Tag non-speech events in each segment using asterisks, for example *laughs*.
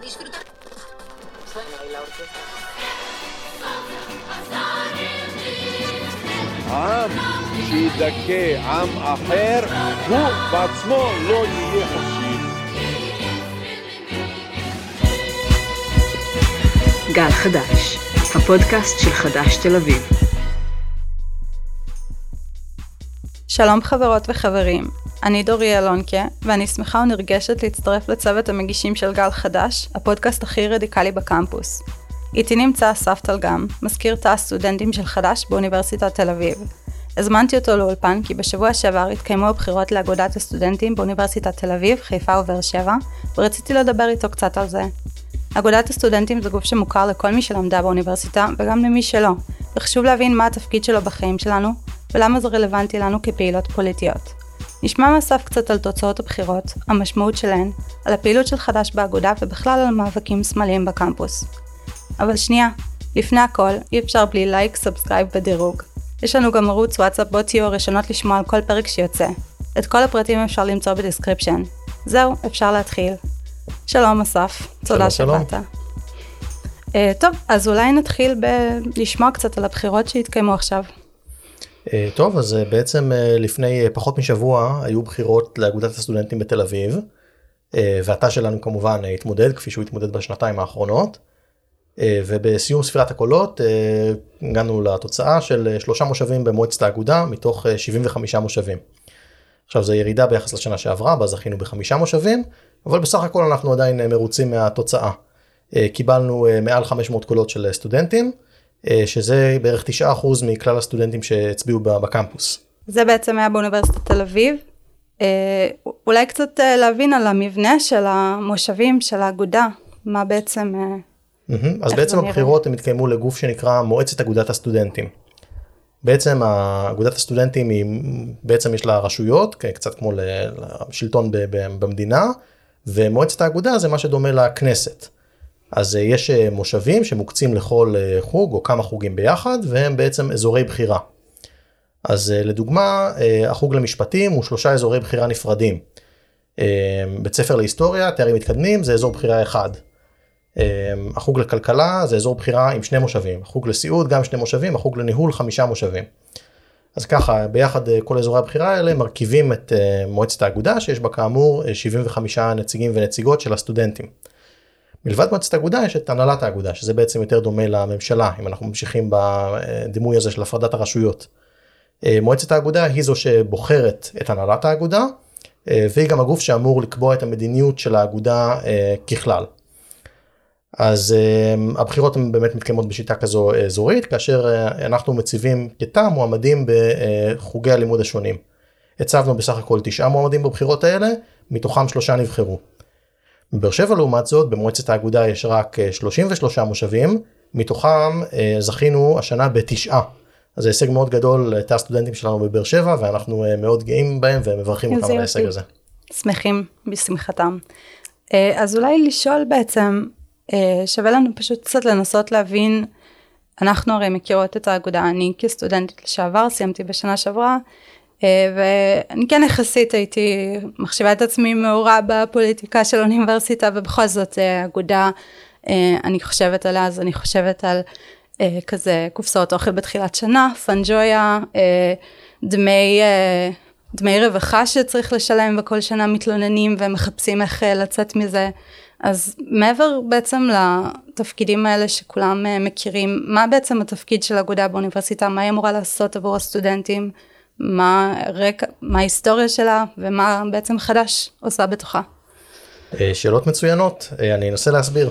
disfrutar. Suena ahí la orquesta. עם שידכא עם אחר, הוא בעצמו לא יהיה חופשי. גל חדש, הפודקאסט של חדש תל אביב. שלום חברות וחברים, אני דורי אלונקה, ואני שמחה ונרגשת להצטרף לצוות המגישים של גל חדש, הפודקאסט הכי רדיקלי בקמפוס. איתי נמצא אסף טלגם, מזכיר תא הסטודנטים של חדש באוניברסיטת תל אביב. הזמנתי אותו לאולפן כי בשבוע שעבר התקיימו הבחירות לאגודת הסטודנטים באוניברסיטת תל אביב, חיפה ובאר שבע, ורציתי לדבר איתו קצת על זה. אגודת הסטודנטים זה גוף שמוכר לכל מי שלמדה באוניברסיטה וגם למי שלא, וחשוב להבין מה התפקיד שלו בחיים שלנו, ולמה זה רלוונטי לנו כפעילות פוליטיות. נשמע מאסף קצת על תוצאות הבחירות, המשמעות שלהן, על הפעילות של חדש באגודה ובכלל על מאבקים שמאליים בקמפוס. אבל שנייה, לפני הכל, אי אפשר בלי לייק, subscribe ודירוג. יש לנו גם ערוץ וואטסאפ בו תהיו הראשונות לשמוע על כל פרק שיוצא. את כל הפרטים אפשר למצוא ב description. זהו, אפשר להתחיל. שלום אסף, תודה שבאת. Uh, טוב, אז אולי נתחיל בלשמוע קצת על הבחירות שהתקיימו עכשיו. אה, טוב אז אה, בעצם אה, לפני פחות משבוע היו בחירות לאגודת הסטודנטים בתל אביב והתא שלנו כמובן התמודד כפי שהוא התמודד בשנתיים האחרונות ובסיום ספירת הקולות הגענו לתוצאה של שלושה מושבים במועצת האגודה מתוך אה, 75 מושבים. עכשיו זה ירידה ביחס לשנה שעברה בה זכינו בחמישה מושבים אבל בסך הכל אנחנו עדיין מרוצים מהתוצאה. אה, קיבלנו מעל 500 קולות של סטודנטים שזה בערך 9% מכלל הסטודנטים שהצביעו בקמפוס. זה בעצם היה באוניברסיטת תל אביב. אה, אולי קצת אה, להבין על המבנה של המושבים, של האגודה, מה בעצם... אה, מהמם. אז בעצם? הבחירות הם התקיימו לגוף שנקרא מועצת אגודת הסטודנטים. בעצם אגודת הסטודנטים היא בעצם יש לה רשויות קצת כמו לשלטון במדינה ומועצת האגודה זה מה שדומה לכנסת. אז אה, יש אה, מושבים שמוקצים לכל אה, חוג או כמה חוגים ביחד והם בעצם אזורי בחירה. אז לדוגמה החוג למשפטים הוא שלושה אזורי בחירה נפרדים. בית ספר להיסטוריה תארים מתקדמים זה אזור בחירה אחד. החוג לכלכלה זה אזור בחירה עם שני מושבים, החוג לסיעוד גם שני מושבים, החוג לניהול חמישה מושבים. אז ככה ביחד כל אזורי הבחירה האלה מרכיבים את מועצת האגודה שיש בה כאמור אה, 75 נציגים ונציגות של הסטודנטים. מלבד מועצת האגודה יש את הנהלת האגודה שזה בעצם יותר דומה לממשלה אם אנחנו ממשיכים בדימוי הזה של הפרדת הרשויות. אה, מועצת האגודה היא זו שבוחרת את הנהלת האגודה אה, והיא גם הגוף שאמור לקבוע את המדיניות של האגודה אה, ככלל. אז הבחירות הן באמת מתקיימות בשיטה כזו אזורית כאשר אנחנו מציבים כתא מועמדים בחוגי הלימוד השונים. הצבנו בסך הכל תשעה מועמדים בבחירות האלה מתוכם שלושה נבחרו. בבאר שבע לעומת זאת במועצת האגודה יש רק אה, 33 מושבים מתוכם uh, זכינו השנה בתשעה. אז זה הישג מאוד גדול לתא הסטודנטים שלנו בבאר שבע ואנחנו uh, מאוד גאים בהם ומברכים אותם על ההישג. הזה. שמחים בשמחתם. אה, אז אולי לשאול בעצם, אה, שווה לנו פשוט קצת לנסות להבין, אנחנו הרי מכירות את האגודה, אני כסטודנטית לשעבר, סיימתי בשנה שעברה, אה, ואני כן יחסית הייתי מחשיבה את עצמי מעורה בפוליטיקה של האוניברסיטה, ובכל זאת אה, אגודה, אה, אני חושבת עליה, אז אני חושבת על אה, כזה קופסאות אוכל בתחילת שנה, פנג'ויה, אה, דמי... אה, דמי רווחה שצריך לשלם וכל שנה מתלוננים ומחפשים איך אה, לצאת מזה. אז מעבר בעצם לתפקידים האלה שכולם אה, מכירים, מה בעצם התפקיד של אגודה באוניברסיטה, מה היא אמורה לעשות עבור הסטודנטים, מה הרקע, מה ההיסטוריה שלה ומה בעצם חדש עושה בתוכה. אה, שאלות מצוינות, אה, אני אנסה להסביר.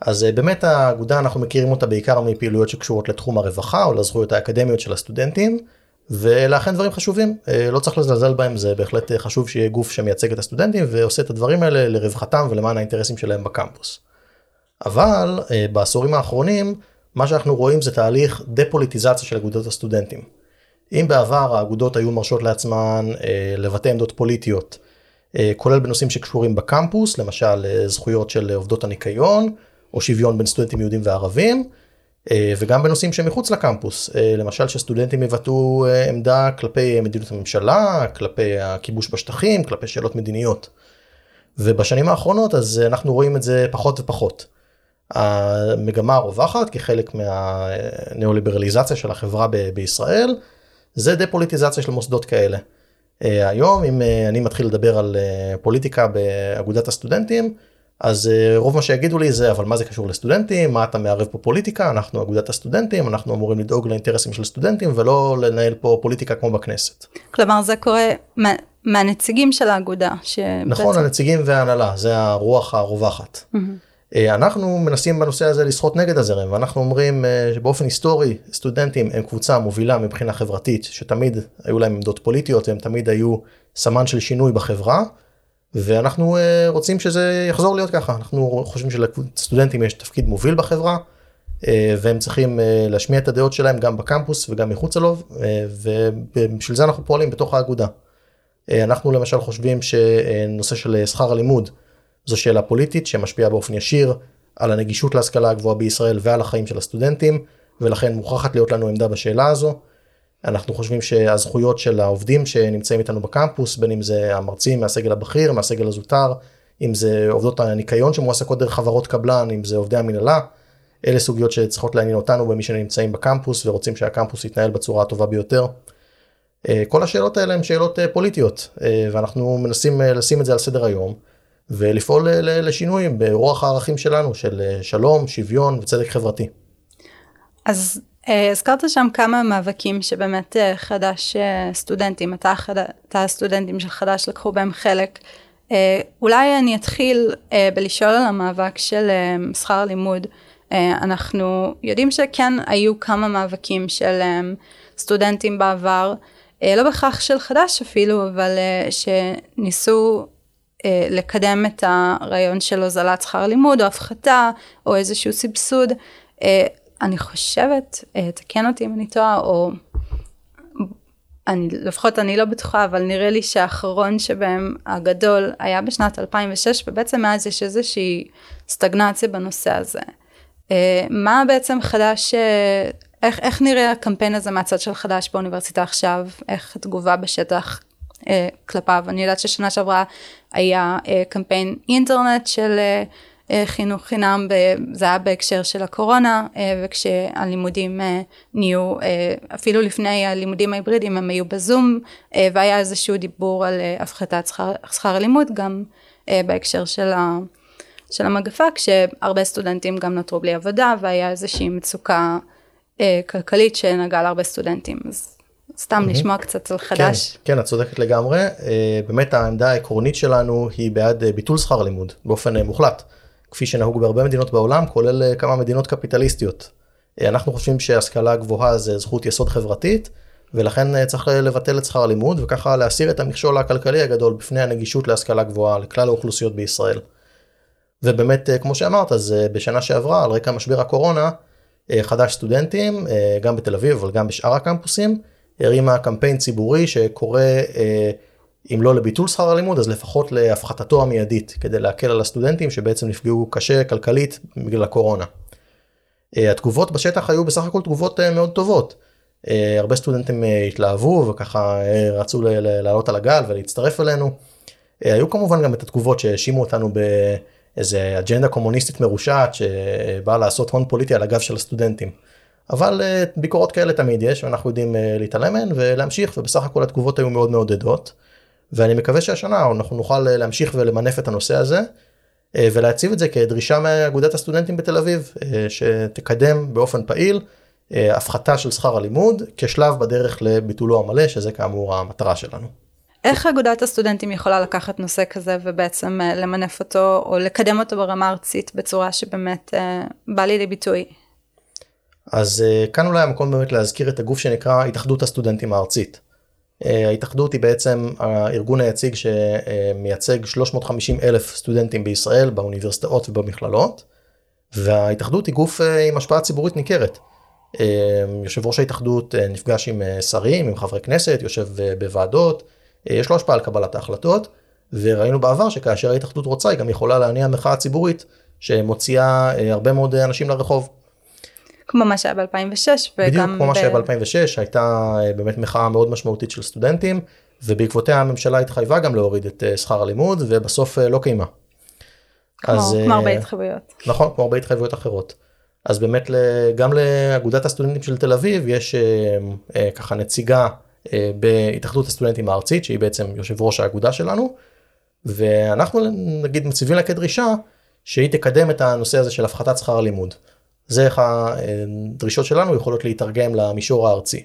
אז אה, באמת האגודה אנחנו מכירים אותה בעיקר מפעילויות שקשורות לתחום הרווחה או לזכויות האקדמיות של הסטודנטים ואלה אכן דברים חשובים לא צריך לזלזל בהם זה בהחלט חשוב שיהיה גוף שמייצג את הסטודנטים ועושה את הדברים האלה לרווחתם ולמען האינטרסים שלהם בקמפוס. אבל בעשורים האחרונים מה שאנחנו רואים זה תהליך דה-פוליטיזציה של אגודות הסטודנטים. אם בעבר האגודות היו מרשות לעצמן אה, לבטא עמדות פוליטיות אה, כולל בנושאים שקשורים בקמפוס, למשל אה, זכויות של עובדות הניקיון, או שוויון בין סטודנטים יהודים וערבים, אה, וגם בנושאים שמחוץ לקמפוס, אה, למשל שסטודנטים יבטאו אה, עמדה כלפי מדיניות הממשלה, כלפי הכיבוש בשטחים, כלפי שאלות מדיניות. ובשנים האחרונות אז אנחנו רואים את זה פחות ופחות. המגמה הרווחת כחלק מהניאו-ליברליזציה של החברה ב- בישראל זה דה-פוליטיזציה של מוסדות כאלה. אה, היום אם אה, אני מתחיל לדבר על אה, פוליטיקה באגודת הסטודנטים אז רוב מה שיגידו לי זה אבל מה זה קשור לסטודנטים מה אתה מערב פה פוליטיקה אנחנו אגודת הסטודנטים אנחנו אמורים לדאוג לאינטרסים של סטודנטים ולא לנהל פה פוליטיקה כמו בכנסת. כלומר זה קורה מה, מהנציגים של האגודה. שבעצם... נכון הנציגים וההנהלה זה הרוח הרווחת. Mm-hmm. אנחנו מנסים בנושא הזה לשחות נגד הזרם ואנחנו אומרים שבאופן היסטורי סטודנטים הם קבוצה מובילה מבחינה חברתית שתמיד היו להם עמדות פוליטיות והם תמיד היו סמן של שינוי בחברה ואנחנו רוצים שזה יחזור להיות ככה אנחנו חושבים שלסטודנטים יש תפקיד מוביל בחברה והם צריכים להשמיע את הדעות שלהם גם בקמפוס וגם מחוצה לו ובשביל זה אנחנו פועלים בתוך האגודה. אנחנו למשל חושבים שנושא של שכר הלימוד זו שאלה פוליטית שמשפיעה באופן ישיר על הנגישות להשכלה הגבוהה בישראל ועל החיים של הסטודנטים ולכן מוכרחת להיות לנו עמדה בשאלה הזו. אנחנו חושבים שהזכויות של העובדים שנמצאים איתנו בקמפוס בין אם זה המרצים מהסגל הבכיר מהסגל הזוטר אם זה עובדות הניקיון שמועסקות דרך חברות קבלן אם זה עובדי המנהלה. אלה סוגיות שצריכות לעניין אותנו במי שנמצאים בקמפוס ורוצים שהקמפוס יתנהל בצורה הטובה ביותר. כל השאלות האלה הן שאלות פוליטיות ואנחנו מנסים לשים את זה על סדר היום. ולפעול לשינויים ברוח הערכים שלנו של שלום, שוויון וצדק חברתי. אז הזכרת שם כמה מאבקים שבאמת חדש סטודנטים, אתה, חד... אתה הסטודנטים של חדש לקחו בהם חלק. אולי אני אתחיל בלשאול על המאבק של שכר לימוד. אנחנו יודעים שכן היו כמה מאבקים של סטודנטים בעבר, לא בהכרח של חדש אפילו, אבל שניסו לקדם את הרעיון של הוזלת שכר לימוד או הפחתה או איזשהו סבסוד. אני חושבת, תקן אותי אם אני טועה, או אני, לפחות אני לא בטוחה, אבל נראה לי שהאחרון שבהם הגדול היה בשנת 2006, ובעצם מאז יש איזושהי סטגנציה בנושא הזה. מה בעצם חדש, איך, איך נראה הקמפיין הזה מהצד של חדש באוניברסיטה עכשיו? איך התגובה בשטח כלפיו? אני יודעת ששנה שעברה היה קמפיין אינטרנט של חינוך חינם, זה היה בהקשר של הקורונה, וכשהלימודים נהיו, אפילו לפני הלימודים ההיברידיים הם היו בזום, והיה איזשהו דיבור על הפחתת שכר, שכר הלימוד גם בהקשר של, ה, של המגפה, כשהרבה סטודנטים גם נותרו בלי עבודה, והיה איזושהי מצוקה כלכלית שנגעה להרבה סטודנטים. אז סתם mm-hmm. לשמוע קצת על חדש. כן, כן, את צודקת לגמרי. באמת העמדה העקרונית שלנו היא בעד ביטול שכר הלימוד באופן מוחלט. כפי שנהוג בהרבה מדינות בעולם, כולל כמה מדינות קפיטליסטיות. אנחנו חושבים שהשכלה גבוהה זה זכות יסוד חברתית, ולכן צריך לבטל את שכר הלימוד, וככה להסיר את המכשול הכלכלי הגדול בפני הנגישות להשכלה גבוהה לכלל האוכלוסיות בישראל. ובאמת, כמו שאמרת, אז בשנה שעברה, על רקע משבר הקורונה, חדש סטודנטים, גם בתל אביב, אבל גם בשאר הקמפוסים, הרימה קמפיין ציבורי שקורא אם לא לביטול שכר הלימוד אז לפחות להפחתתו המיידית כדי להקל על הסטודנטים שבעצם נפגעו קשה כלכלית בגלל הקורונה. התגובות בשטח היו בסך הכל תגובות מאוד טובות. הרבה סטודנטים התלהבו וככה רצו לעלות על הגל ולהצטרף אלינו. היו כמובן גם את התגובות שהאשימו אותנו באיזה אג'נדה קומוניסטית מרושעת שבאה לעשות הון פוליטי על הגב של הסטודנטים. אבל ביקורות כאלה תמיד יש ואנחנו יודעים להתעלם מהן ולהמשיך ובסך הכל התגובות היו מאוד מעודדות. ואני מקווה שהשנה אנחנו נוכל להמשיך ולמנף את הנושא הזה ולהציב את זה כדרישה מאגודת הסטודנטים בתל אביב שתקדם באופן פעיל הפחתה של שכר הלימוד כשלב בדרך לביטולו המלא שזה כאמור המטרה שלנו. איך אגודת הסטודנטים יכולה לקחת נושא כזה ובעצם למנף אותו או לקדם אותו ברמה ארצית בצורה שבאמת בא לידי ביטוי? אז כאן אולי המקום באמת להזכיר את הגוף שנקרא התאחדות הסטודנטים הארצית. ההתאחדות היא בעצם הארגון היציג שמייצג 350 אלף סטודנטים בישראל באוניברסיטאות ובמכללות וההתאחדות היא גוף עם השפעה ציבורית ניכרת. יושב ראש ההתאחדות נפגש עם שרים, עם חברי כנסת, יושב בוועדות, יש לו השפעה על קבלת ההחלטות וראינו בעבר שכאשר ההתאחדות רוצה היא גם יכולה להניע מחאה ציבורית שמוציאה הרבה מאוד אנשים לרחוב. כמו מה שהיה ב-2006 וגם... בדיוק כמו ב... מה שהיה ב-2006 הייתה באמת מחאה מאוד משמעותית של סטודנטים ובעקבותיה הממשלה התחייבה גם להוריד את אה, שכר הלימוד ובסוף אה, לא קיימה. כמו, אז, כמו הרבה אה, התחייבויות. נכון, כמו הרבה התחייבויות אחרות. אז באמת גם לאגודת הסטודנטים של תל אביב יש אה, אה, ככה נציגה אה, בהתאחדות הסטודנטים הארצית שהיא בעצם יושב ראש האגודה שלנו ואנחנו נגיד מציבים לה כדרישה שהיא תקדם את הנושא הזה של הפחתת שכר הלימוד. זה איך הדרישות שלנו יכולות להתרגם למישור הארצי.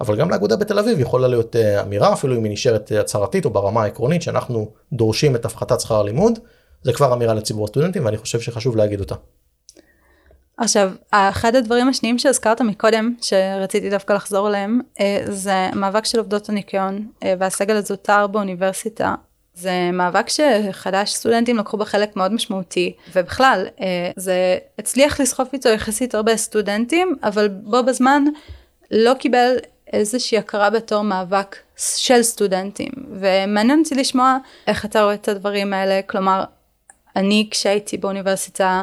אבל גם לאגודה בתל אביב יכולה להיות אה, אמירה אפילו אם היא נשארת אה, הצהרתית או ברמה העקרונית שאנחנו דורשים את הפחתת שכר הלימוד. זה כבר אמירה לציבור הסטודנטים ואני חושב שחשוב להגיד אותה. עכשיו, אחד הדברים השניים שהזכרת מקודם, שרציתי דווקא לחזור אליהם, אה, זה מאבק של עובדות הניקיון והסגל הזוטר באוניברסיטה. זה מאבק שחדש סטודנטים לקחו בו חלק מאוד משמעותי, ובכלל, אה, זה הצליח לסחוף איתו יחסית הרבה סטודנטים, אבל בו בזמן לא קיבל איזושהי הכרה בתור מאבק של סטודנטים. ומעניין אותי לשמוע איך אתה רואה את הדברים האלה, כלומר, אני כשהייתי באוניברסיטה,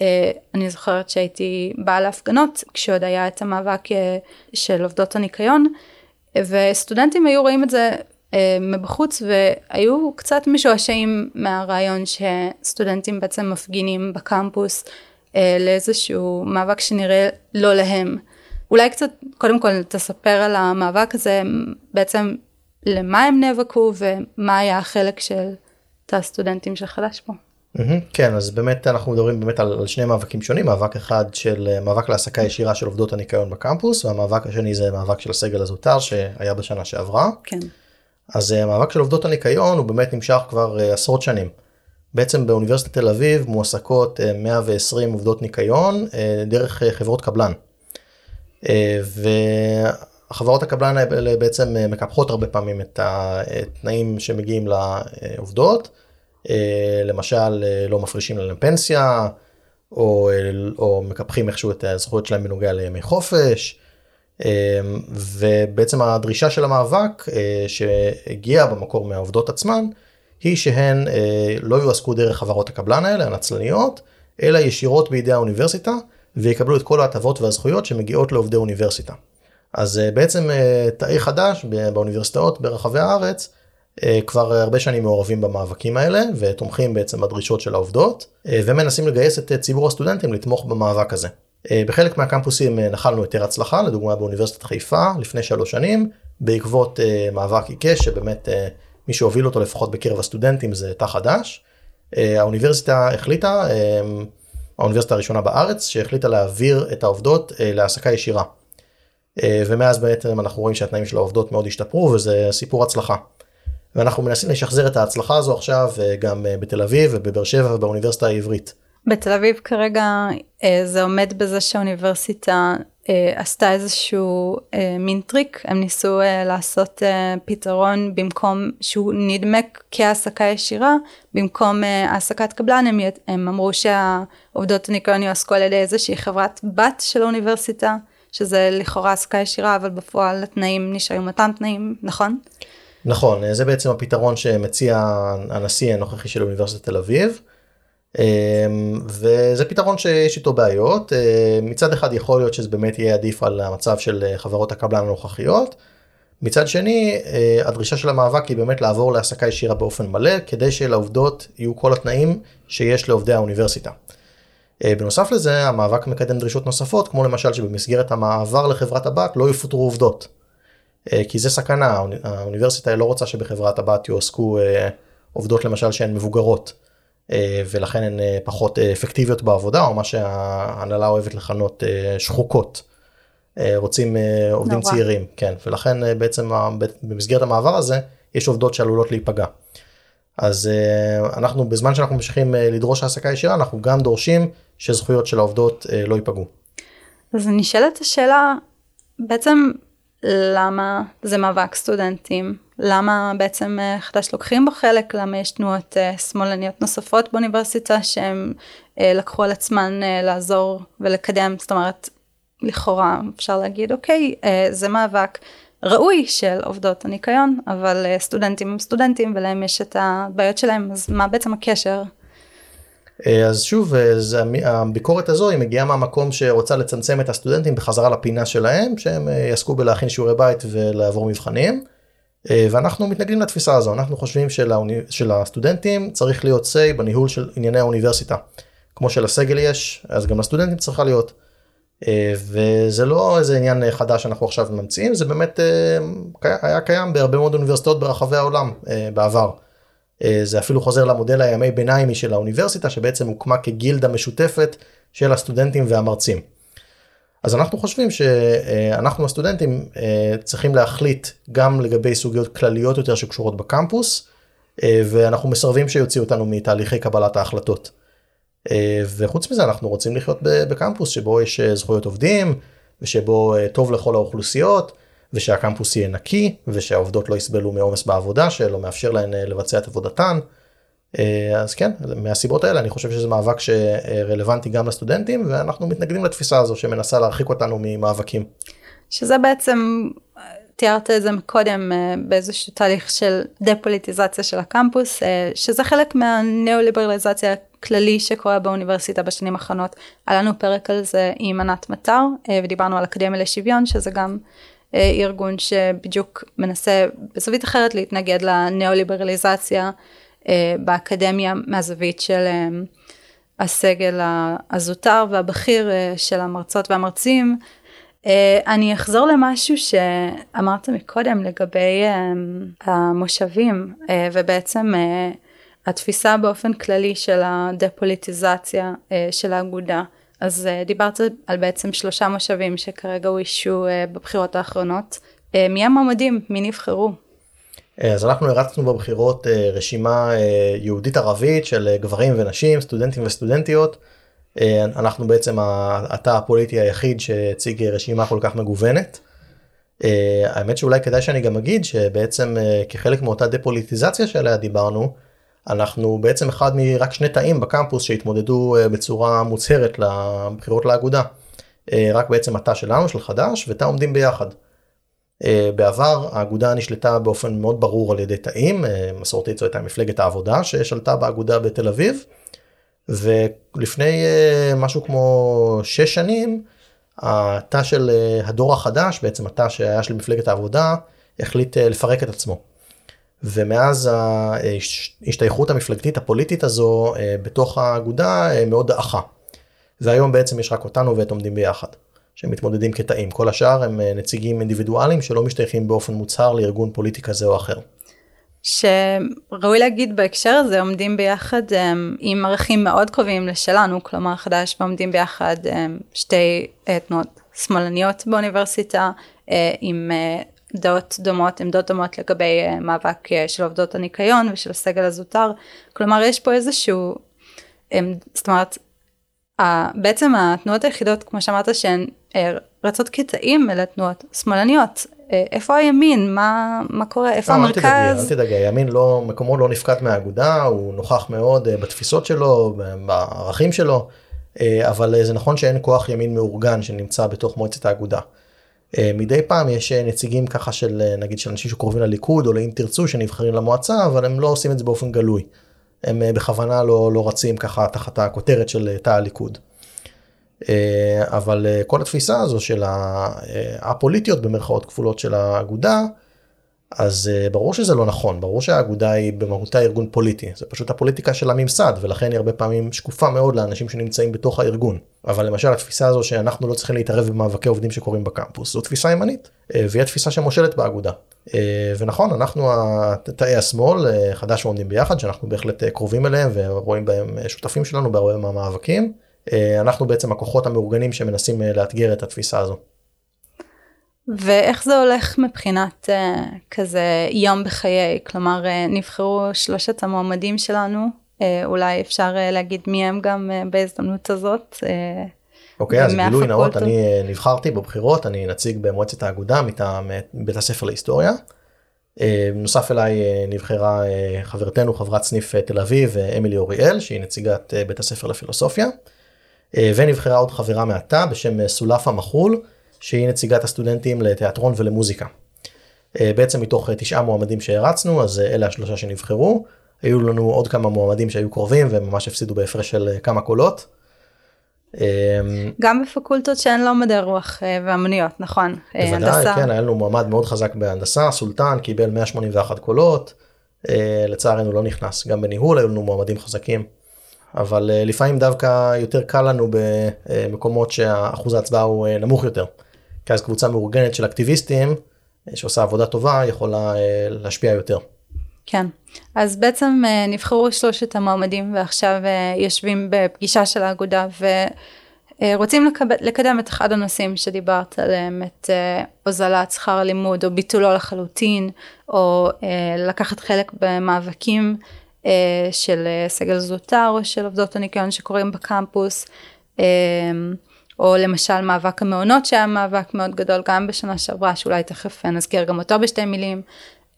אה, אני זוכרת שהייתי באה להפגנות כשעוד היה את המאבק אה, של עובדות הניקיון, וסטודנטים היו רואים את זה מבחוץ והיו קצת משועשעים מהרעיון שסטודנטים בעצם מפגינים בקמפוס לאיזשהו מאבק שנראה לא להם. אולי קצת קודם כל תספר על המאבק הזה, בעצם למה הם נאבקו ומה היה החלק של תא הסטודנטים של חדש פה. מהמם, כן אז באמת אנחנו מדברים באמת על, על שני מאבקים שונים מאבק אחד של אה, מאבק להעסקה ישירה של עובדות הניקיון בקמפוס והמאבק השני זה מאבק של הסגל הזוטר שהיה בשנה שעברה. כן. אז אה, המאבק של עובדות הניקיון הוא באמת נמשך כבר אה, עשרות שנים. בעצם באוניברסיטת תל אביב מועסקות אה, 120 עובדות ניקיון אה, דרך אה, חברות קבלן. אה, והחברות הקבלן האלה בעצם אה, מקפחות הרבה פעמים את התנאים שמגיעים לעובדות. אה, למשל אה, לא מפרישים להם פנסיה או, אה, או מקפחים איכשהו את הזכויות שלהם בנוגע לימי חופש. אה, ובעצם הדרישה של המאבק אה, שהגיעה במקור מהעובדות עצמן היא שהן אה, לא יועסקו דרך חברות הקבלן האלה הנצלניות אלא ישירות בידי האוניברסיטה ויקבלו את כל ההטבות והזכויות שמגיעות לעובדי אוניברסיטה. אז אה, בעצם תאי חדש באוניברסיטאות ברחבי הארץ כבר הרבה שנים מעורבים במאבקים האלה ותומכים בעצם בדרישות של העובדות ומנסים לגייס את ציבור הסטודנטים לתמוך במאבק הזה. אה, בחלק מהקמפוסים אה, נחלנו יותר הצלחה, לדוגמה באוניברסיטת חיפה לפני שלוש שנים, בעקבות אה, מאבק עיקש שבאמת מי שהוביל אותו לפחות בקרב הסטודנטים זה תא חדש. האוניברסיטה החליטה, האוניברסיטה הראשונה בארץ שהחליטה להעביר את העובדות להעסקה ישירה. ומאז בעצם אנחנו רואים שהתנאים של העובדות מאוד השתפרו וזה סיפור הצלחה. ואנחנו מנסים לשחזר את ההצלחה הזו עכשיו גם בתל אביב ובבאר שבע ובאוניברסיטה העברית. בתל אביב כרגע אה, זה עומד בזה שהאוניברסיטה אה, עשתה איזשהו אה, מין טריק, הם ניסו לעשות פתרון במקום שהוא נדמק כהעסקה ישירה, במקום העסקת קבלן הם, הם אמרו שהעובדות הניקיון יועסקו על ידי איזושהי חברת בת של האוניברסיטה, שזה לכאורה העסקה ישירה אבל בפועל התנאים נשארים אותם תנאים, נכון? נכון, זה בעצם הפתרון שמציע הנשיא הנוכחי של אוניברסיטת תל אביב. אה, וזה פתרון שיש איתו בעיות, אה, מצד אחד יכול להיות שזה באמת יהיה עדיף על המצב של אה, חברות הקבלן הנוכחיות, מצד שני אה, הדרישה של המאבק היא באמת לעבור להעסקה ישירה באופן מלא כדי שלעובדות יהיו כל התנאים שיש לעובדי האוניברסיטה. בנוסף לזה המאבק מקדם דרישות נוספות כמו למשל שבמסגרת המעבר לחברת הבת לא יפוטרו עובדות. כי זה סכנה, האוני- האוניברסיטה לא רוצה שבחברת הבת יועסקו עובדות למשל שהן מבוגרות ולכן הן אה, פחות אה, אפקטיביות בעבודה או מה שההנהלה אוהבת לכנות אה, שחוקות. אה, רוצים אה, עובדים נורא. צעירים, כן, ולכן אה, בעצם במסגרת המעבר הזה יש עובדות שעלולות להיפגע. אז אה, אנחנו בזמן שאנחנו ממשיכים אה, לדרוש העסקה ישירה אנחנו גם דורשים שזכויות של העובדות אה, לא ייפגעו. אז נשאלת השאלה, בעצם למה זה מאבק סטודנטים? למה בעצם אה, חדש לוקחים בו חלק? למה יש תנועות אה, שמאלניות נוספות באוניברסיטה שהם אה, לקחו על עצמן לעזור ולקדם? זאת אומרת, לכאורה אפשר להגיד, אוקיי, זה מאבק ראוי של עובדות הניקיון, אבל סטודנטים הם סטודנטים ולהם יש את הבעיות שלהם, אז מה בעצם הקשר? אה, אז שוב, אה, זה, המ- הביקורת הזו היא מגיעה מהמקום שרוצה לצמצם את הסטודנטים בחזרה לפינה שלהם, שהם אה, יעסקו בלהכין שיעורי בית ולעבור מבחנים. אה, ואנחנו מתנגדים לתפיסה הזו, אנחנו חושבים שלאוני... שלסטודנטים צריך להיות say בניהול של ענייני האוניברסיטה. כמו שלסגל יש, אז גם לסטודנטים צריכה להיות. אה, וזה לא איזה עניין חדש שאנחנו עכשיו ממציאים, זה באמת אה, היה קיים בהרבה מאוד אוניברסיטאות ברחבי העולם בעבר. זה אפילו חוזר למודל הימי ביניימי של האוניברסיטה, שבעצם הוקמה כגילדה משותפת של הסטודנטים והמרצים. אז אנחנו חושבים שאנחנו הסטודנטים אה, צריכים להחליט גם לגבי סוגיות כלליות יותר שקשורות בקמפוס, אה, ואנחנו מסרבים שיוציאו אותנו מתהליכי קבלת ההחלטות. אה, וחוץ מזה אנחנו רוצים לחיות בקמפוס שבו יש זכויות עובדים, ושבו טוב לכל האוכלוסיות, ושהקמפוס יהיה נקי, ושהעובדות לא יסבלו מעומס בעבודה שלא מאפשר להן לבצע את עבודתן. אה, אז כן, מהסיבות האלה אני חושב שזה מאבק שרלוונטי גם לסטודנטים ואנחנו מתנגדים לתפיסה הזו שמנסה להרחיק אותנו ממאבקים. שזה בעצם, תיארת את זה קודם אה, באיזשהו תהליך של דה-פוליטיזציה של הקמפוס, אה, שזה חלק מהניאו-ליברליזציה הכללי שקורה באוניברסיטה בשנים האחרונות. היה לנו פרק על זה עם ענת מטר ודיברנו על אקדמיה לשוויון שזה גם ארגון שבדיוק מנסה בזווית אחרת להתנגד לניאו-ליברליזציה. אה, באקדמיה מהזווית של אה, הסגל הזוטר והבכיר אה, של המרצות והמרצים. אני אחזור למשהו שאמרת מקודם לגבי המושבים ובעצם התפיסה באופן כללי של הדה-פוליטיזציה של האגודה. אז דיברת על בעצם שלושה מושבים שכרגע אוישו בבחירות האחרונות. מי המועמדים? מי נבחרו? אה, אז אנחנו הרצנו בבחירות אה, רשימה אה, יהודית ערבית של גברים ונשים, סטודנטים וסטודנטיות. אנחנו בעצם התא הפוליטי היחיד שהציג רשימה כל כך מגוונת. האמת שאולי כדאי שאני גם אגיד שבעצם כחלק מאותה דה-פוליטיזציה שעליה דיברנו, אנחנו בעצם אחד מרק שני תאים בקמפוס שהתמודדו בצורה מוצהרת לבחירות לאגודה. רק בעצם התא שלנו, של חד"ש, ותא עומדים ביחד. אה, בעבר האגודה נשלטה באופן מאוד ברור על ידי תאים, אה, מסורתית זו הייתה מפלגת העבודה ששלטה באגודה בתל אביב, ולפני אה, משהו כמו שש שנים, התא של הדור החדש, בעצם התא שהיה של מפלגת העבודה, החליט לפרק את עצמו. ומאז ההשתייכות המפלגתית הפוליטית הזו בתוך האגודה מאוד דעכה. והיום בעצם יש רק אותנו ואת עומדים ביחד. שמתמודדים כתאים. כל השאר הם אה, נציגים אינדיבידואליים שלא משתייכים באופן מוצהר לארגון פוליטי כזה או אחר. שראוי להגיד בהקשר הזה עומדים ביחד הם, אה, עם ערכים מאוד קרובים לשלנו, כלומר חדש ועומדים ביחד הם, אה, שתי תנועות שמאלניות באוניברסיטה עם דעות דומות, עמדות דומות לגבי מאבק של עובדות הניקיון ושל הסגל הזוטר, כלומר יש פה איזשהו, זאת אומרת בעצם התנועות היחידות כמו שאמרת שהן אה, רצות כתאים אלה תנועות שמאלניות. אה, איפה הימין? מה, מה קורה? איפה לא, המרכז? אל תדאגי, הימין לא, מקומו לא נפקד מהאגודה, הוא נוכח מאוד אה, בתפיסות שלו, בערכים שלו, אבל זה נכון שאין כוח ימין מאורגן שנמצא בתוך מועצת האגודה. מדי פעם יש נציגים ככה של נגיד של אנשים שקרובים לליכוד או לאם תרצו שנבחרים למועצה, אבל הם לא עושים את זה באופן גלוי. הם בכוונה לא, לא רצים ככה תחת הכותרת של תא הליכוד. אה, אבל אה, כל התפיסה הזו של אה, הפוליטיות במרכאות כפולות של האגודה, אז ברור שזה לא נכון, ברור שהאגודה היא במהותה ארגון פוליטי, זה פשוט הפוליטיקה של הממסד, ולכן היא הרבה פעמים שקופה מאוד לאנשים שנמצאים בתוך הארגון. אבל למשל התפיסה הזו שאנחנו לא צריכים להתערב במאבקי עובדים שקורים בקמפוס, זו תפיסה ימנית, והיא התפיסה שמושלת באגודה. ונכון, אנחנו תאי השמאל, חדש ועומדים ביחד, שאנחנו בהחלט קרובים אליהם ורואים בהם שותפים שלנו בהרבה מהמאבקים. אה, אנחנו בעצם הכוחות המאורגנים שמנסים אה, לאתגר את התפיסה הזו. ואיך זה הולך מבחינת uh, כזה יום בחיי? כלומר, uh, נבחרו שלושת המועמדים שלנו, uh, אולי אפשר uh, להגיד מי הם גם uh, בהזדמנות הזאת. אוקיי, okay, אז גילוי נאות, אני uh, נבחרתי בבחירות, אני נציג במועצת האגודה מטעם בית הספר להיסטוריה. Uh, נוסף אליי uh, נבחרה uh, חברתנו, חברת סניף uh, תל אביב, אמילי אוריאל, שהיא נציגת uh, בית הספר לפילוסופיה. אה, ונבחרה עוד חברה מעתה בשם אה, סולפה מחול, שהיא נציגת הסטודנטים לתיאטרון ולמוזיקה. אה, בעצם מתוך תשעה מועמדים שהרצנו, אז אלה השלושה שנבחרו. היו לנו עוד כמה מועמדים שהיו קרובים וממש הפסידו בהפרש של כמה קולות. אמ, גם בפקולטות שאין לו מדעי רוח אה, ואמניות, נכון? אה, בוודאי, הנדסה. כן, היה לנו מועמד מאוד חזק בהנדסה, סולטן קיבל 181 קולות, אה, לצערנו לא נכנס, גם בניהול היו לנו מועמדים חזקים, אבל אה, לפעמים דווקא יותר קל לנו במקומות שאחוז ההצבעה הוא אה, נמוך יותר, כי אז קבוצה מאורגנת של אקטיביסטים אה, שעושה עבודה טובה יכולה אה, להשפיע יותר. כן. אז בעצם אה, נבחרו שלושת המועמדים ועכשיו יושבים בפגישה של האגודה ורוצים לקדם את אחד הנושאים שדיברת עליהם, את הוזלת שכר הלימוד או ביטולו לחלוטין, או לקחת חלק במאבקים של סגל זוטר או של עובדות הניקיון שקורים בקמפוס. אה, או למשל מאבק המעונות שהיה מאבק מאוד גדול גם בשנה שעברה שאולי תכף נזכיר גם אותו בשתי מילים.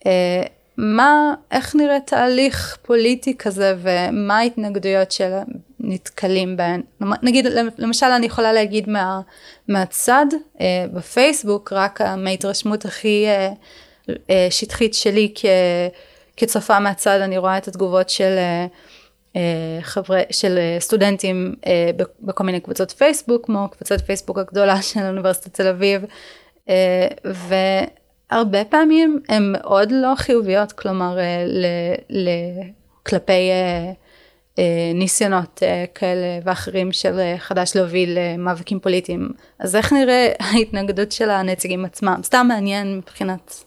אה, מה, איך נראה תהליך פוליטי כזה ומה ההתנגדויות שנתקלים בהן? נגיד למשל אני יכולה להגיד מה, מהצד אה, בפייסבוק רק מההתרשמות הכי אה, אה, שטחית שלי כ, כצופה מהצד אני רואה את התגובות של אה, אה, חברי, של אה, סטודנטים אה, בכל מיני קבוצות פייסבוק, כמו קבוצת פייסבוק הגדולה *laughs* של אוניברסיטת תל אביב, אה, והרבה פעמים הן מאוד לא חיוביות, כלומר, אה, ל, ל, כלפי אה, אה, ניסיונות אה, כאלה ואחרים של אה, חד"ש להוביל אה, מאבקים פוליטיים. אז איך נראה *laughs* ההתנגדות של הנציגים עצמם? סתם מעניין מבחינת...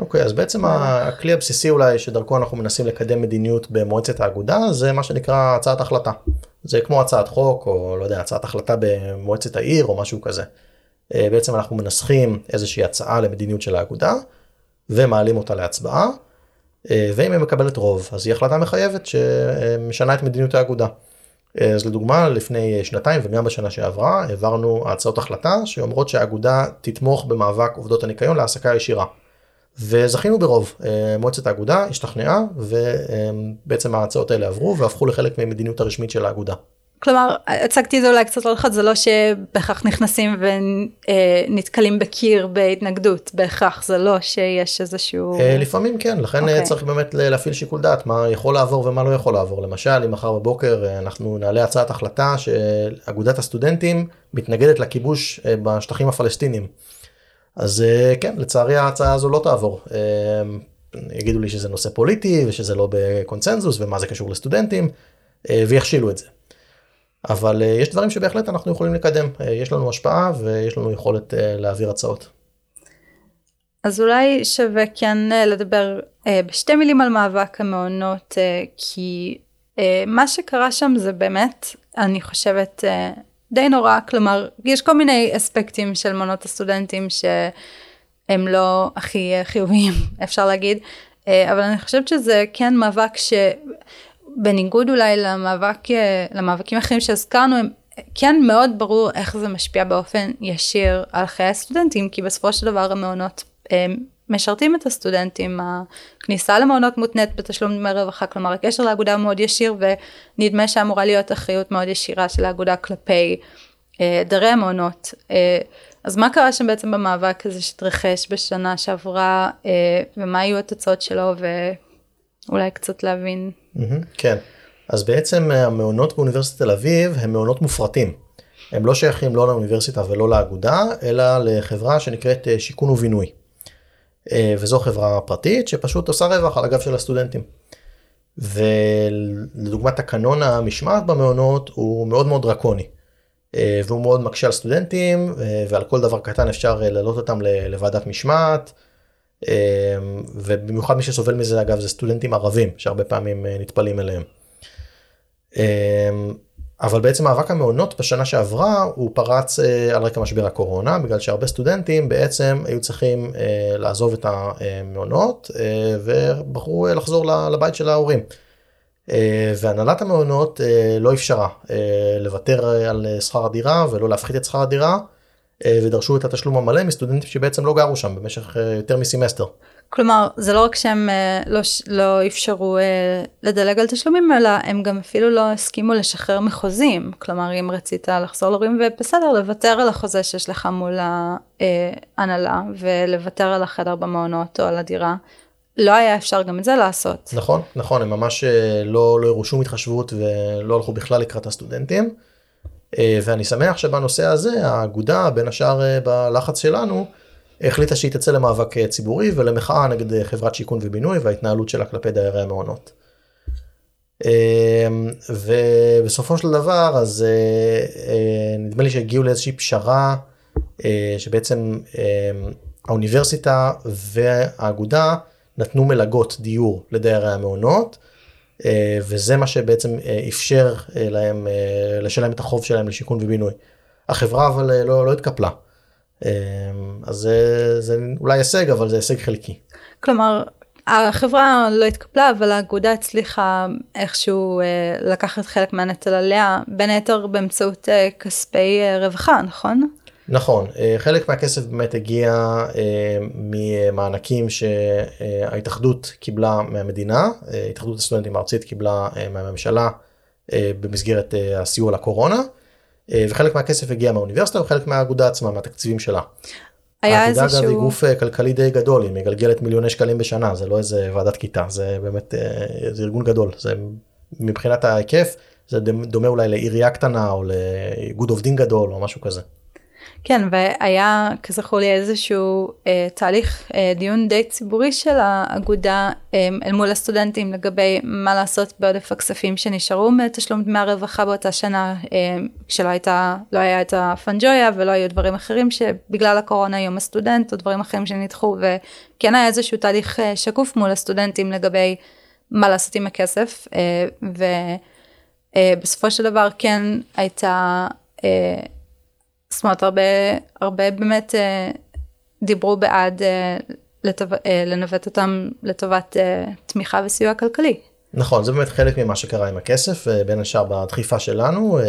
אוקיי, אז בעצם הכלי הבסיסי אולי שדרכו אנחנו מנסים לקדם מדיניות במועצת האגודה זה מה שנקרא הצעת החלטה. זה כמו הצעת חוק או לא יודע, הצעת החלטה במועצת העיר או משהו כזה. אה, בעצם אנחנו מנסחים איזושהי הצעה למדיניות של האגודה ומעלים אותה להצבעה. אה, ואם היא מקבלת רוב אז היא החלטה מחייבת שמשנה את מדיניות האגודה. אה, אז לדוגמה לפני שנתיים וגם בשנה שעברה העברנו הצעות החלטה שאומרות שהאגודה תתמוך במאבק עובדות הניקיון להעסקה ישירה. וזכינו ברוב, אה, מועצת האגודה השתכנעה ובעצם ההצעות האלה עברו והפכו לחלק ממדיניות הרשמית של האגודה. כלומר, הצגתי את זה אולי קצת לא לך, זה לא שבהכרח נכנסים ונתקלים בקיר בהתנגדות, בהכרח, זה לא שיש איזשהו... אה, לפעמים כן, לכן אוקיי. צריך באמת להפעיל שיקול דעת מה יכול לעבור ומה לא יכול לעבור. למשל, אם מחר בבוקר אה, אנחנו נעלה הצעת החלטה שאגודת הסטודנטים מתנגדת לכיבוש אה, בשטחים הפלסטינים. אז כן, לצערי ההצעה הזו לא תעבור. יגידו לי שזה נושא פוליטי ושזה לא בקונצנזוס ומה זה קשור לסטודנטים ויכשילו את זה. אבל יש דברים שבהחלט אנחנו יכולים לקדם, יש לנו השפעה ויש לנו יכולת להעביר הצעות. אז אולי שווה כן אה, לדבר אה, בשתי מילים על מאבק המעונות, אה, כי אה, מה שקרה שם זה באמת, אני חושבת, אה, די נורא, כלומר, יש כל מיני אספקטים של מעונות הסטודנטים שהם לא הכי אה, חיוביים, *laughs* אפשר להגיד, אה, אבל אני חושבת שזה כן מאבק ש... בניגוד אולי למאבק, אה, למאבקים אחרים שהזכרנו, הם כן מאוד ברור איך זה משפיע באופן ישיר על חיי הסטודנטים, כי בסופו של דבר המעונות משרתים את הסטודנטים, הכניסה למעונות מותנית בתשלום דמי רווחה, כלומר הקשר לאגודה מאוד ישיר ונדמה שאמורה להיות אחריות מאוד ישירה של האגודה כלפי אה, דרי המעונות. אה, אז מה קרה שם בעצם במאבק הזה שהתרחש בשנה שעברה אה, ומה היו התוצאות שלו ואולי קצת להבין. כן, אז בעצם המעונות באוניברסיטת תל אביב הם מעונות מופרטים. הם לא שייכים לא לאוניברסיטה ולא לאגודה, אלא לחברה שנקראת שיכון ובינוי. וזו חברה פרטית שפשוט עושה רווח על הגב של הסטודנטים. ולדוגמת תקנון המשמעת במעונות הוא מאוד מאוד דרקוני. והוא מאוד מקשה על סטודנטים ועל כל דבר קטן אפשר להעלות אותם לוועדת משמעת. ובמיוחד מי שסובל מזה אגב זה סטודנטים ערבים שהרבה פעמים נטפלים אליהם. אבל בעצם מאבק המעונות בשנה שעברה הוא פרץ על רקע משבר הקורונה בגלל שהרבה סטודנטים בעצם היו צריכים לעזוב את המעונות ובחרו לחזור לבית של ההורים. והנהלת המעונות לא אפשרה לוותר על שכר הדירה ולא להפחית את שכר הדירה ודרשו את התשלום המלא מסטודנטים שבעצם לא גרו שם במשך יותר מסמסטר. כלומר זה לא רק שהם לא, לא אפשרו לדלג על תשלומים אלא הם גם אפילו לא הסכימו לשחרר מחוזים כלומר אם רצית לחזור להורים ובסדר לוותר על החוזה שיש לך מול ההנהלה ולוותר על החדר במעונות או על הדירה. לא היה אפשר גם את זה לעשות. נכון נכון הם ממש לא לא הראו שום התחשבות ולא הלכו בכלל לקראת הסטודנטים. אה, ואני שמח שבנושא הזה האגודה בין השאר אה, בלחץ שלנו החליטה שהיא תצא למאבק אה, ציבורי ולמחאה נגד אה, חברת שיכון ובינוי וההתנהלות שלה כלפי דיירי המעונות. אה, ובסופו של דבר אז אה, נדמה לי שהגיעו לאיזושהי פשרה שבעצם אה, האוניברסיטה והאגודה נתנו מלגות דיור לדיירי המעונות. וזה מה שבעצם אפשר להם לשלם את החוב שלהם לשיכון ובינוי. החברה אבל לא, לא התקפלה. אה, אז זה, זה אולי הישג אבל זה הישג חלקי. כלומר, החברה לא התקפלה, אבל האגודה הצליחה איכשהו אה, לקחת חלק מהנטל עליה, בין היתר באמצעות אה, כספי אה, רווחה, נכון? נכון, אה, חלק מהכסף באמת הגיע אה, ממענקים שההתאחדות קיבלה מהמדינה, אה, התאחדות הסטודנטים הארצית קיבלה אה, מהממשלה אה, במסגרת אה, הסיוע לקורונה, אה, וחלק מהכסף הגיע מהאוניברסיטה וחלק מהאגודה עצמה, מהתקציבים שלה. היה האגודה אגב היא. גוף אה, כלכלי די גדול, היא מגלגלת מיליוני שקלים בשנה, זה לא איזה ועדת כיתה, זה באמת, אה, זה ארגון גדול, זה מבחינת ההיקף, זה דומה אולי לעירייה קטנה או לאיגוד עובדים גדול או משהו כזה. כן, והיה כזכור לי איזשהו אה, תהליך אה, דיון די ציבורי של האגודה אה, אל מול הסטודנטים לגבי מה לעשות בעודף הכספים שנשארו מתשלום דמי הרווחה באותה שנה, אה, כשלא הייתה, לא היה את הפנג'ויה ולא היו דברים אחרים שבגלל הקורונה יום הסטודנט או דברים אחרים שנדחו, וכן היה איזשהו תהליך אה, שקוף מול הסטודנטים לגבי מה לעשות עם הכסף, אה, ובסופו של דבר כן הייתה אה, זאת אומרת, הרבה, הרבה באמת אה, דיברו בעד אה, לטוב, אה, לנווט אותם לטובת אה, תמיכה וסיוע כלכלי. נכון, זה באמת חלק ממה שקרה עם הכסף, אה, בין השאר בדחיפה שלנו, אה,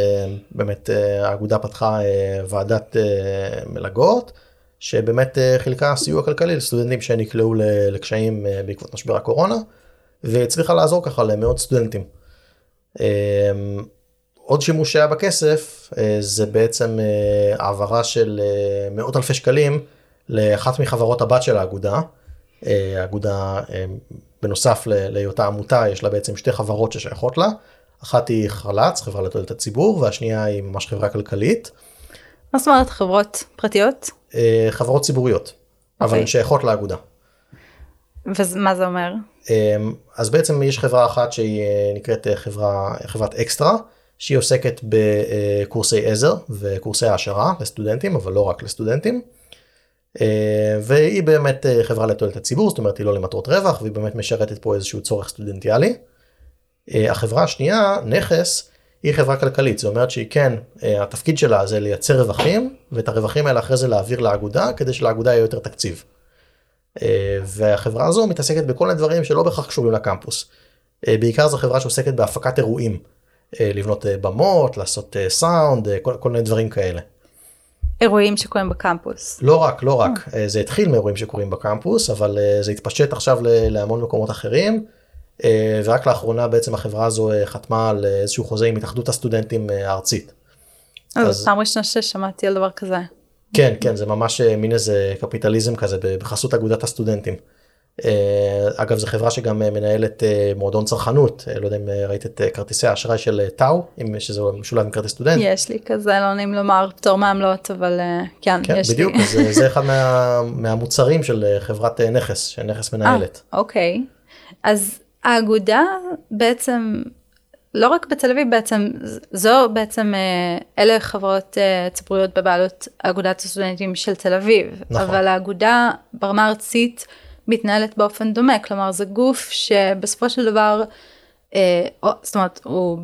באמת אה, האגודה פתחה אה, ועדת אה, מלגות, שבאמת אה, חילקה סיוע כלכלי לסטודנטים שנקלעו לקשיים אה, בעקבות משבר הקורונה, והצליחה לעזור ככה למאות סטודנטים. עוד שימוש שהיה בכסף אה, זה בעצם אה, העברה של אה, מאות אלפי שקלים לאחת מחברות הבת של האגודה. האגודה בנוסף להיותה עמותה יש לה בעצם שתי חברות ששייכות לה. אחת היא חל"צ, חברה לתועלת הציבור, והשנייה היא ממש חברה כלכלית. מה זאת אומרת חברות פרטיות? חברות ציבוריות, אבל אוקיי. הן שייכות לאגודה. ומה זה אומר? אז בעצם יש חברה אחת שהיא נקראת חברה, חברת אקסטרה, שהיא עוסקת בקורסי עזר וקורסי העשרה לסטודנטים, אבל לא רק לסטודנטים. אה, והיא באמת אה, חברה לתועלת הציבור, זאת אומרת היא לא למטרות רווח, והיא באמת משרתת פה איזשהו צורך סטודנטיאלי. אה, החברה השנייה, נכס, היא חברה כלכלית, זאת אומרת שהיא כן, התפקיד שלה זה לייצר רווחים, ואת הרווחים האלה אחרי זה להעביר לאגודה, כדי שלאגודה יהיה יותר תקציב. והחברה הזו מתעסקת בכל מיני דברים שלא בהכרח קשורים לקמפוס. בעיקר זו חברה שעוסקת בהפקת אירועים, לבנות אה, במות, לעשות אה, סאונד, אה, כל, כל מיני דברים כאלה. אירועים שקורים בקמפוס. לא רק, לא רק, אה, זה התחיל מאירועים שקורים בקמפוס, אבל אה, זה התפשט עכשיו להמון מקומות אחרים, אה, ורק לאחרונה בעצם החברה הזו אה, חתמה על אה, איזשהו חוזה עם התאחדות הסטודנטים אה, הארצית. אז אז- זו פעם ראשונה ששמעתי על דבר כזה. כן, כן, זה ממש אה, מין איזה קפיטליזם כזה בחסות אגודת הסטודנטים. אה, אגב, זו חברה שגם אה, מנהלת אה, מועדון צרכנות, לא יודע אם ראית את כרטיסי האשראי של טאו, שזה משולב עם כרטיס סטודנט. יש לי כזה, לא נעים לומר, פטור מעמלות, אבל כן, כן, יש לי. בדיוק, אז אה, זה אחד מה, מהמוצרים של חברת נכס, שנכס מנהלת. אה, אוקיי. אז האגודה בעצם, לא רק בתל אביב בעצם, זו בעצם, אלה חברות ציבוריות בבעלות אגודת הסטודנטים של תל אביב. נכון. אבל האגודה ברמה הארצית מתנהלת באופן דומה, כלומר זה גוף שבסופו של דבר, אה, או, זאת אומרת, הוא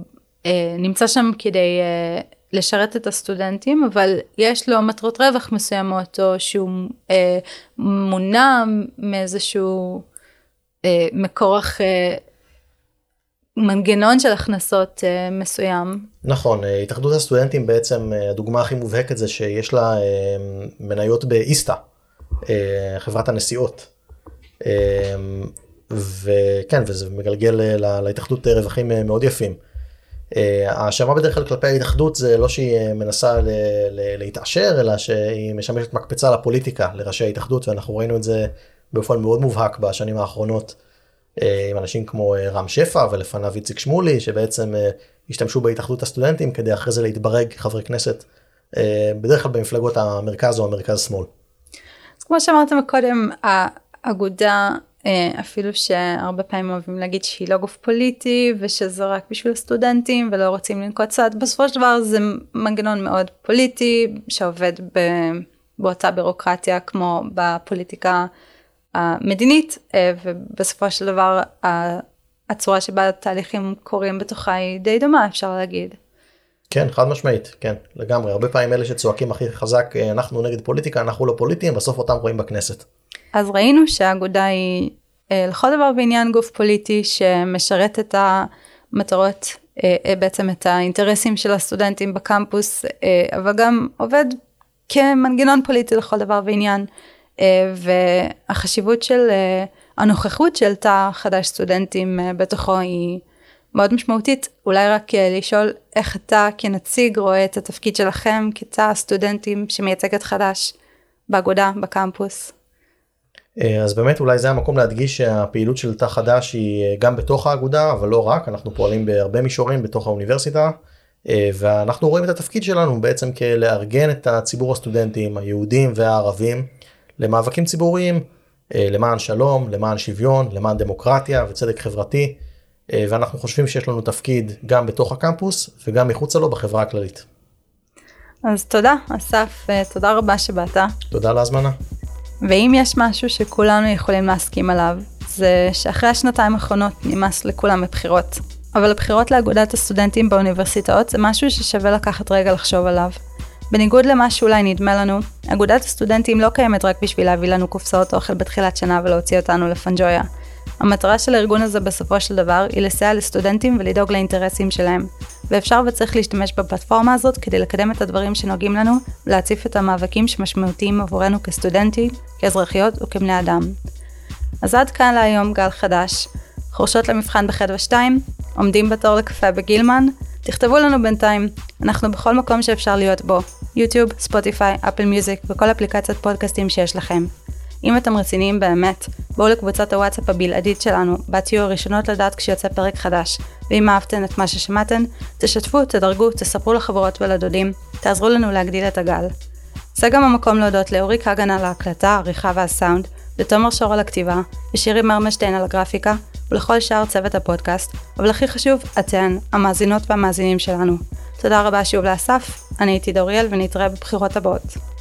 אה, נמצא שם כדי אה, לשרת את הסטודנטים, אבל יש לו מטרות רווח מסוימות, או שהוא אה, מונע מאיזשהו אה, מקור אח- אה, מנגנון של הכנסות אה, מסוים. נכון, אה, התאחדות הסטודנטים בעצם, אה, הדוגמה הכי מובהקת זה שיש לה אה, מניות באיסתא, אה, חברת הנסיעות. אה, וכן, וזה מגלגל אה, להתאחדות אה, רווחים אה, מאוד יפים. ההאשמה בדרך כלל כלפי ההתאחדות זה לא שהיא מנסה ל- ל- להתעשר, אלא שהיא משמשת מקפצה לפוליטיקה, לראשי ההתאחדות, ואנחנו ראינו את זה באופן מאוד מובהק בשנים האחרונות. עם אנשים כמו רם שפע ולפניו איציק שמולי, שבעצם השתמשו בהתאחדות הסטודנטים כדי אחרי זה להתברג כחברי כנסת, בדרך כלל במפלגות המרכז או המרכז שמאל. אז כמו שאמרת האגודה, אה, אפילו שהרבה פעמים אוהבים להגיד שהיא לא גוף פוליטי ושזה רק בשביל סטודנטים ולא רוצים לנקוט צעד, בסופו של דבר זה מנגנון מאוד פוליטי שעובד ב... באותה בירוקרטיה כמו בפוליטיקה המדינית, אה, ובסופו של דבר הצורה שבה התהליכים קורים בתוכה היא די דומה אפשר להגיד. כן חד משמעית כן לגמרי הרבה פעמים אלה שצועקים הכי חזק אה, אנחנו נגד פוליטיקה אנחנו לא פוליטיים בסוף אותם רואים בכנסת. אז ראינו שהאגודה היא אה, לכל דבר ועניין גוף פוליטי שמשרת את המטרות בעצם את האינטרסים של הסטודנטים בקמפוס אבל גם עובד כמנגנון פוליטי לכל דבר ועניין. אה, והחשיבות של אה, הנוכחות של תא חדש סטודנטים אה, בתוכו היא מאוד משמעותית. אולי רק לשאול איך אתה כנציג רואה את התפקיד שלכם כתא סטודנטים שמייצג את חדש באגודה, בקמפוס. אז באמת אולי זה המקום להדגיש שהפעילות של תא חדש היא גם בתוך האגודה אבל לא רק אנחנו פועלים בהרבה מישורים בתוך האוניברסיטה ואנחנו רואים את התפקיד שלנו בעצם כלארגן את הציבור הסטודנטים היהודים והערבים למאבקים ציבוריים אה, למען שלום, למען שוויון, למען דמוקרטיה וצדק חברתי, אה, ואנחנו חושבים שיש לנו תפקיד גם בתוך הקמפוס וגם מחוצה לו בחברה הכללית. אז תודה, אסף, אה, תודה רבה שבאת. תודה על ההזמנה. ואם יש משהו שכולנו יכולים להסכים עליו, זה שאחרי השנתיים האחרונות נמאס לכולם בבחירות. אבל הבחירות לאגודת הסטודנטים באוניברסיטאות זה משהו ששווה לקחת רגע לחשוב עליו. בניגוד למה שאולי נדמה לנו, אגודת הסטודנטים לא קיימת רק בשביל להביא לנו קופסאות אוכל בתחילת שנה ולהוציא אותנו לפנג'ויה. המטרה של הארגון הזה בסופו של דבר היא לסייע לסטודנטים ולדאוג לאינטרסים שלהם, ואפשר וצריך להשתמש בפלטפורמה הזאת כדי לקדם את הדברים שנוגעים לנו, ולהציף את המאבקים שמשמעותיים עבורנו כסטודנטים, כאזרחיות וכבני אדם. אז עד כאן להיום גל חדש. חורשות למבחן בחדווה 2, עומדים בתור לקפה בגילמן, תכתבו לנו בינתיים, אנחנו בכל מקום שאפשר להיות בו, יוטיוב, ספוטיפיי, אפל מיוזיק וכל אפליקציית פודקאסטים שיש לכם. אם אתם רציניים באמת, בואו לקבוצת הוואטסאפ הבלעדית שלנו, בה תהיו הראשונות לדעת כשיוצא פרק חדש, ואם אהבתן את מה ששמעתן, תשתפו, תדרגו, תספרו לחברות ולדודים, תעזרו לנו להגדיל את הגל. זה גם המקום להודות לאוריק הגן על ההקלטה, העריכה והסאונד, לתומר שור על הכתיבה, ושירי מרמשטיין על הגרפיקה, ולכל שאר צוות הפודקאסט, אבל הכי חשוב, אתן, המאזינות והמאזינים שלנו. תודה רבה שוב לאסף, אני הייתי דוריאל ונתראה בבחירות הבאות.